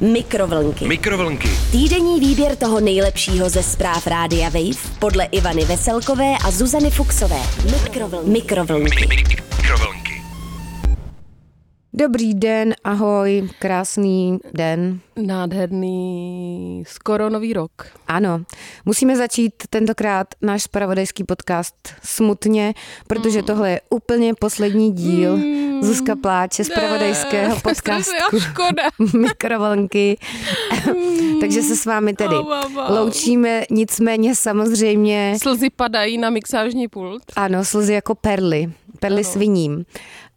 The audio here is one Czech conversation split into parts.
Mikrovlnky. Mikrovlnky. Týdenní výběr toho nejlepšího ze zpráv Rádia Wave podle Ivany Veselkové a Zuzany Fuxové. Mikrovlnky. Mikrovlnky. Mikrovlnky. Dobrý den, ahoj, krásný den. Nádherný, skoro nový rok. Ano, musíme začít tentokrát náš spravodajský podcast smutně, protože Mm. tohle je úplně poslední díl Zuzka pláče spravodajského podcastu strašně škoda. Mikrovlnky. Takže se s vámi tedy loučíme, nicméně samozřejmě Slzy padají na mixážní pult. Ano, slzy jako perly. Perly Ano. sviním.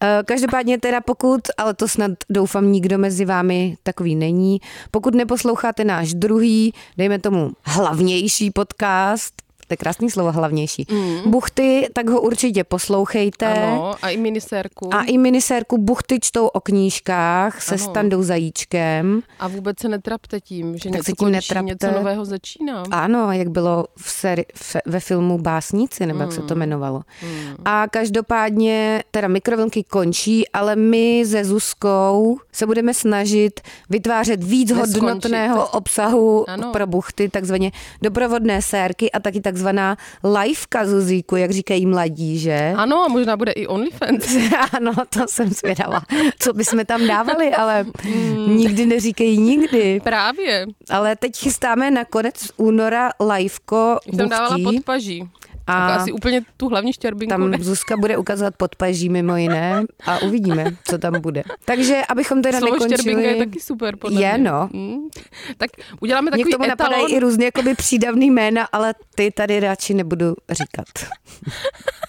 Eh, Každopádně teda pokud, ale to snad doufám nikdo mezi vámi takový není, pokud neposloucháte náš druhý, dejme tomu hlavnější podcast, to je krásný slovo hlavnější, mm. Buchty, tak ho určitě poslouchejte. Ano, a i minisérku. A i minisérku Buchty čtou o knížkách se Ano. Standou Zajíčkem. A vůbec se netrapte tím, že Tak něco se tím končí, netrapte. něco nového začíná. Ano, jak bylo v seri, fe, ve filmu Básníci, nebo jak se to jmenovalo. A každopádně, teda mikrovlnky končí, ale my se Zuzkou se budeme snažit vytvářet víc Neskončit. hodnotného obsahu Ano. pro buchty, takzvaně doprovodné sérky a taky takzvaná liveka Zuzíku, jak říkají mladí, že? Ano, a možná bude i OnlyFans. Ano, to jsem zvědala, co bychom tam dávali, ale nikdy neříkají nikdy. Právě. Ale teď chystáme na konec února liveko Jsem dávala buchtí. A A asi úplně tu hlavní štěrbinku tam ne. Zuzka bude ukazovat podpaží mimo jiné a uvidíme, co tam bude. Takže abychom teda Slovo nekončili... štěrbinka je taky super, podle Je, mě. no. Mm. Tak uděláme Mě takový k tomu napadají etalon. i různě jakoby přídavný jména, ale ty tady radši nebudu říkat.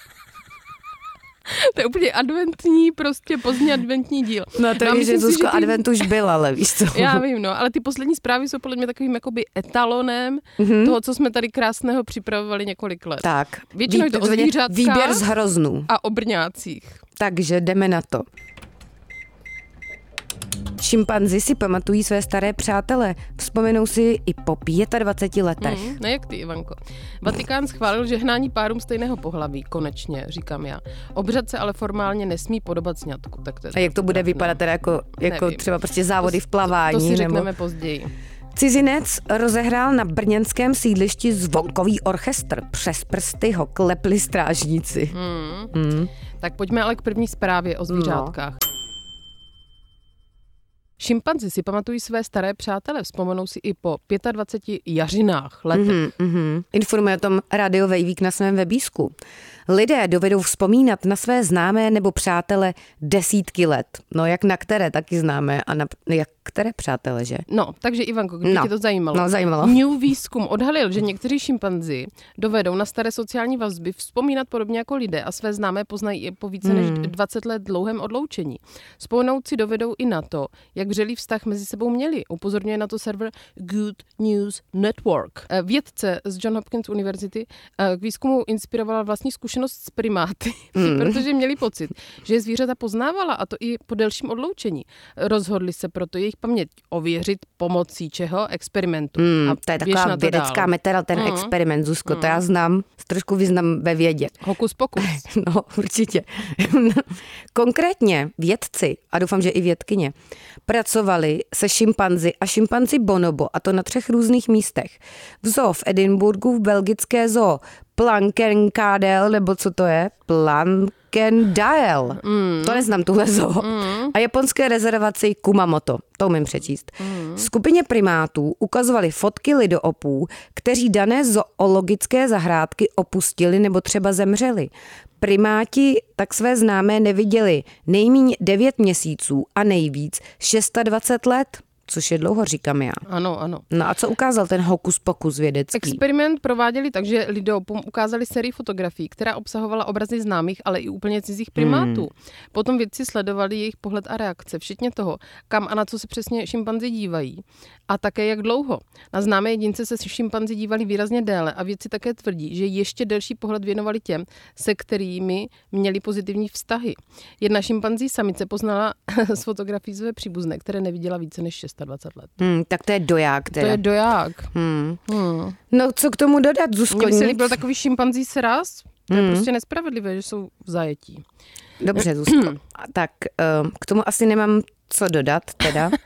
To je úplně adventní, prostě pozdní adventní díl. No to a je, že Zuzko ty- advent už byl, ale víš co. Já vím, no, ale ty poslední zprávy jsou podle mě takovým jakoby etalonem Mhm. toho, co jsme tady krásného připravovali několik let. Tak, Většinou je to o výběr z hroznů. A o brňácích. Takže jdeme na to. Šimpanzi si pamatují své staré přátele. Vzpomenou si i po 25 letech. Hmm, ne jak ty, Ivanko. Vatikán schválil žehnání párům stejného pohlaví, konečně, říkám já. Obřad se ale formálně nesmí podobat sňatku. Tak to je A jak to bude vypadat teda jako, jako Nevím. třeba prostě závody v plavání? To si nebo... řekneme později. Cizinec rozehrál na brněnském sídlišti zvonkový orchestr. Přes prsty ho klepli strážníci. Hmm. Hmm. Tak pojďme ale k první zprávě o zvířátkách. Šimpanzi si pamatují své staré přátele, vzpomenou si i po 25 jařinách letech. Mhm, mhm. Informuje o tom Radio Vejvík na svém webísku. Lidé dovedou vzpomínat na své známé nebo přátele desítky let. No jak na které taky známé a na jak které přátele, že? No, takže Ivanko, kdyby No. tě to zajímalo. No, zajímalo. New výzkum odhalil, že někteří šimpanzi dovedou na staré sociální vazby vzpomínat podobně jako lidé a své známé poznají i po více než Hmm. 20 let dlouhém odloučení. Vzpomenout si dovedou i na to, jak vřelý vztah mezi sebou měli. Upozorňuje na to server Good News Network. Eh, Vědce z John Hopkins University eh, k výzkumu inspirovala vlastní zkušenost s primáty, Hmm. protože měli pocit, že je zvířata poznávala a to i po delším odloučení. Rozhodli se proto jejich paměť ověřit pomocí čeho? Experimentu. Hmm, A to je taková to vědecká dál. metera, ten Mm. experiment, Zuzko, to já znám, trošku význam ve vědě. Hokus pokus. No, určitě. Konkrétně vědci, a doufám, že i vědkyně, pracovali se šimpanzi a šimpanzi bonobo, a to na třech různých místech. V zoo v Edinburgu, v belgické zoo Plankenkadel, nebo co to je? Plankendale. Mm. To neznám, tuhle zoo. Mm. A japonské rezervaci Kumamoto. To umím přečíst. Mm. Skupině primátů ukazovali fotky lidoopů, kteří dané zoologické zahrádky opustili nebo třeba zemřeli. Primáti tak své známé neviděli nejméně 9 měsíců a nejvíc 26 let, což je dlouho, říkám já. Ano, ano. No a co ukázal ten hokus pokus vědecký? Experiment prováděli tak, že lidopům ukázali sérii fotografií, která obsahovala obrazy známých, ale i úplně cizích primátů. Hmm. Potom vědci sledovali jejich pohled a reakce, včetně toho, kam a na co se přesně šimpanzi dívají. A také jak dlouho. Na známé jedince se šimpanzi dívali výrazně déle a vědci také tvrdí, že ještě delší pohled věnovali těm, se kterými měli pozitivní vztahy. Jedna šimpanzí samice poznala z fotografií své příbuzné, které neviděla více než 26 let. Hmm, tak to je doják teda. To je doják. Hmm. Hmm. No co k tomu dodat, Zuzko? Mně se líbil takový šimpanzí sraz. To je Mhm. prostě nespravedlivé, že jsou v zajetí. Dobře, Zuzko. Tak um, k tomu asi nemám co dodat teda.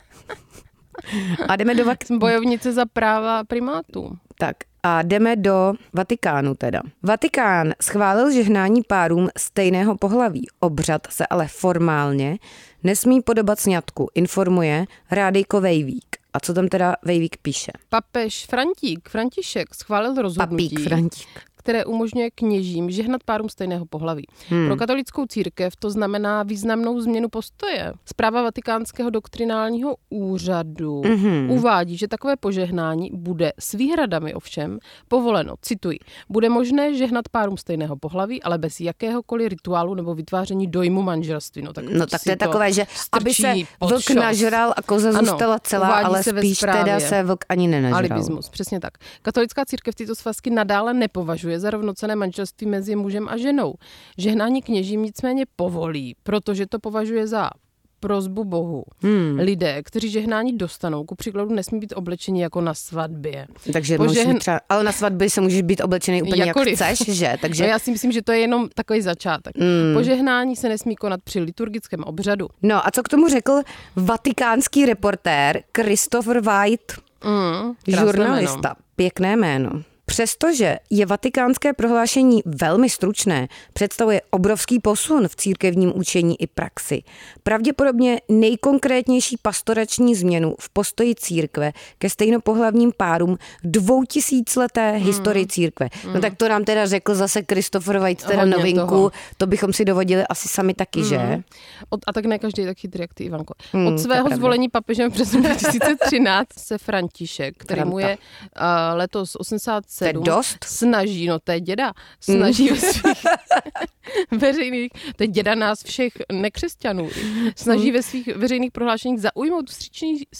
A jdeme do vak- Bojovnice za práva primátů. Tak a jdeme do Vatikánu teda. Vatikán schválil žehnání párům stejného pohlaví. Obřad se ale formálně nesmí podobat sňatku, informuje Rádejko Vejvík. A co tam teda Vejvík píše? Papež Frantík, František schválil rozhodnutí, Papík Frantík. Které umožňuje kněžím žehnat párům stejného pohlaví. Hmm. Pro katolickou církev to znamená významnou změnu postoje. Zpráva Vatikánského doktrinálního úřadu hmm. uvádí, že takové požehnání bude s výhradami ovšem povoleno. Cituji. Bude možné žehnat párům stejného pohlaví, ale bez jakéhokoliv rituálu nebo vytváření dojmu manželství. No tak, no, tak to je takové, že aby se vlk nažral a koza ano, zůstala celá, ale spíš teda se vlk ani nenažral. Alibismus, přesně tak. Katolická církev tyto svazky nadále nepovažuje za rovnocené manželství mezi mužem a ženou. Žehnání kněžím nicméně povolí, protože to považuje za prozbu Bohu. Hmm. Lidé, kteří žehnání dostanou, ku příkladu nesmí být oblečeni jako na svatbě. Takže Požehn... třeba, ale na svatbě se můžeš být oblečený úplně Jakoliv. jak chceš, že? Takže... No já si myslím, že to je jenom takový začátek. Hmm. Požehnání se nesmí konat při liturgickém obřadu. No a co k tomu řekl vatikánský reportér Christopher White, hmm, žurnalista. Jméno. Pěkné jméno. Přestože je vatikánské prohlášení velmi stručné, představuje obrovský posun v církevním učení i praxi. Pravděpodobně nejkonkrétnější pastorační změnu v postoji církve ke stejnopohlavním párům dvoutisícleté hmm. historii církve. Hmm. No tak to nám teda řekl zase Christopher White, teda Hodně novinku, toho. to bychom si dovodili asi sami taky, hmm. že? Od, a tak ne každý je tak chytrý, jak ty, Ivanko. Hmm, Od svého zvolení papežem v 2013 se František, který mu je uh, letos 80 to je dost? snaží, no to je děda, snaží mm. ve svých veřejných, to je děda nás všech nekřesťanů, snaží mm. ve svých veřejných prohlášeních zaujmout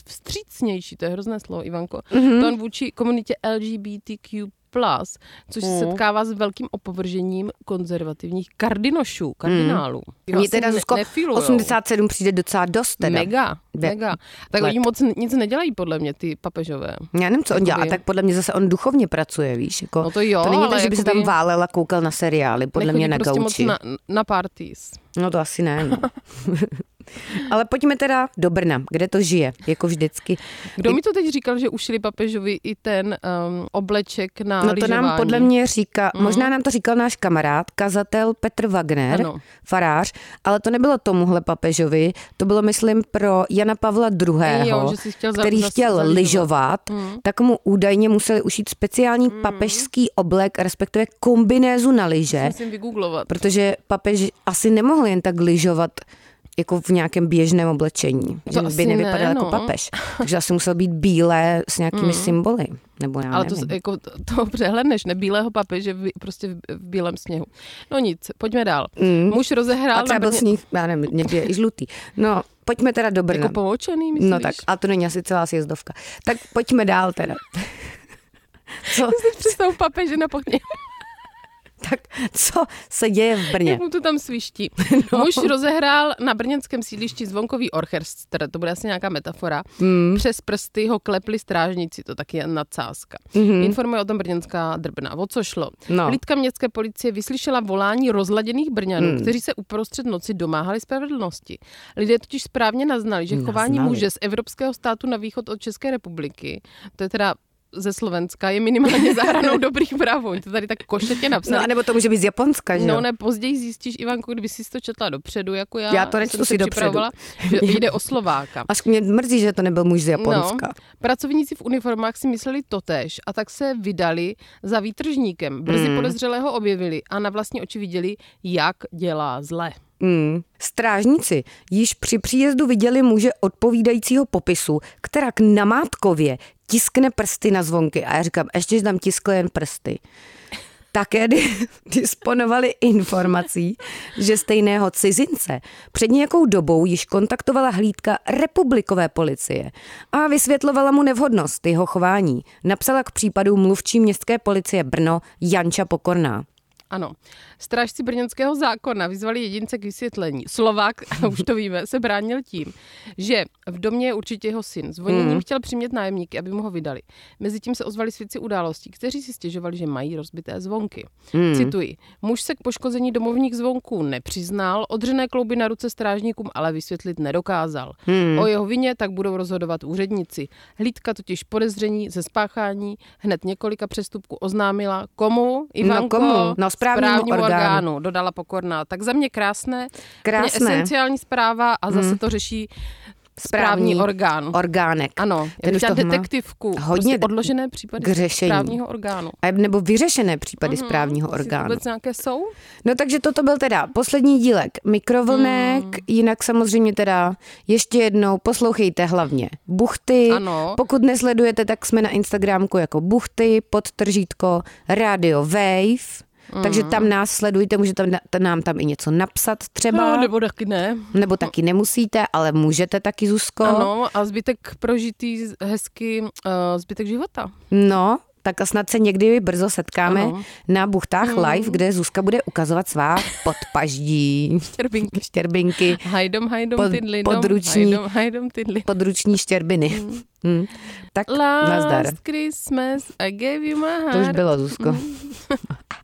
vstřícnější, to je hrozné slovo, Ivanko, mm-hmm. to on vůči komunitě LGBTQ Plus, což se mm. setkává s velkým opovržením konzervativních kardinošů, kardinálů. Mm. Mně teda Zuzko, 87 přijde docela dost teda. Mega, Dvě mega. Tak let. oni moc nic nedělají podle mě, ty papežové. Já nevím, co on dělá, a tak podle mě zase on duchovně pracuje, víš. Jako, no to jo, To není to, že by se tam válel a koukal na seriály, podle mě na prostě gauči. Moc na, na parties. No to asi ne. No. Ale pojďme teda do Brna, kde to žije, jako vždycky. Kdo I... mi to teď říkal, že ušili papežovi i ten um, obleček na No to lyžování? nám podle mě říká, mm. možná nám to říkal náš kamarád, kazatel Petr Wagner, ano. farář, ale to nebylo tomuhle papežovi, to bylo myslím pro Jana Pavla II., jo, chtěl který za, chtěl lyžovat, mm. tak mu údajně museli ušít speciální mm. papežský oblek, respektive kombinézu na lyže. Musím vygooglovat. Protože papež asi nemohl jen tak lyžovat jako v nějakém běžném oblečení. To že by nevypadal ne, jako no. jako papež. Takže asi musel být bílé s nějakými mm. symboly. Nebo já Ale nevím. to, jako, to, přehledneš, ne bílého papeže v, prostě v, v bílém sněhu. No nic, pojďme dál. Mm. Muž rozehrál... A třeba byl sníh, já nevím, někdy je i žlutý. No, pojďme teda do Brna. Jako pomočený, myslíš? No tak, a to není asi celá sjezdovka. Tak pojďme dál teda. Co? Představu papeže na pokně. Tak co se děje v Brně? Jak mu to tam sviští. No. Muž rozehrál na brněnském sídlišti zvonkový orchestr, to bude asi nějaká metafora. Mm. Přes prsty ho klepli strážníci, to taky je nadsázka. Mm-hmm. Informuje o tom brněnská drbna. O co šlo? No. Hlídka městské policie vyslyšela volání rozladěných Brňanů, mm. kteří se uprostřed noci domáhali spravedlnosti. Lidé totiž správně naznali, že chování naznali. muže z evropského státu na východ od České republiky, to je teda ze Slovenska je minimálně zahranou dobrých právů. To tady tak košetě napsali. No, nebo to může být z Japonska, že No ne, později zjistíš, Ivanku, kdyby si to četla dopředu, jako já, já to nečtu si dopředu. že jde o Slováka. Až mě mrzí, že to nebyl muž z Japonska. No, pracovníci v uniformách si mysleli totéž a tak se vydali za výtržníkem. Brzy mm. podezřelého objevili a na vlastní oči viděli, jak dělá zle. Mm. Strážníci již při příjezdu viděli muže odpovídajícího popisu, která k namátkově tiskne prsty na zvonky. A já říkám, ještě tam tiskl jen prsty. Také disponovali informací, že stejného cizince před nějakou dobou již kontaktovala hlídka republikové policie a vysvětlovala mu nevhodnost jeho chování. Napsala k případu mluvčí městské policie Brno Janča Pokorná. Ano. Strážci brněnského zákona vyzvali jedince k vysvětlení. Slovák, už to víme, se bránil tím, že v domě je určitě jeho syn. Zvoněním mm. chtěl přimět nájemníky, aby mu ho vydali. Mezitím se ozvali svědci událostí, kteří si stěžovali, že mají rozbité zvonky. Mm. Cituji. Muž se k poškození domovních zvonků nepřiznal, odřené klouby na ruce strážníkům ale vysvětlit nedokázal. Mm. O jeho vině tak budou rozhodovat úředníci. Hlídka totiž podezření ze spáchání hned několika přestupků oznámila komu? Ivanko? No komu? No správnímu, správnímu orgánu. orgánu. Dodala pokorná. Tak za mě krásné. Krásné. Mě esenciální zpráva a zase mm. to řeší správní, správní orgán. Orgánek. Ano, ten už detektivku. Hodně prostě odložené případy k řešení. správního orgánu. A nebo vyřešené případy mm-hmm. správního orgánu. Vůbec nějaké jsou? No takže toto byl teda poslední dílek mikrovlnek, mm. jinak samozřejmě teda ještě jednou poslouchejte hlavně buchty. Ano. Pokud nesledujete, tak jsme na Instagramku jako buchty, podtržítko, Radio Wave. Mm. Takže tam nás sledujte, můžete nám tam i něco napsat třeba. No, nebo taky ne. Nebo taky nemusíte, ale můžete taky, Zuzko. Ano, a zbytek prožitý hezky uh, zbytek života. No, tak a snad se někdy brzo setkáme ano. na Buchtách mm. live, kde Zuzka bude ukazovat svá podpaždí. Štěrbinky. Štěrbinky. Hajdom, hajdom, pod, tydlidom, područní, hajdom, hajdom, tydli. Područní štěrbiny. Mm. Mm. Tak Last nazdar. Christmas I gave you my heart. To už bylo, Zuzko. Mm.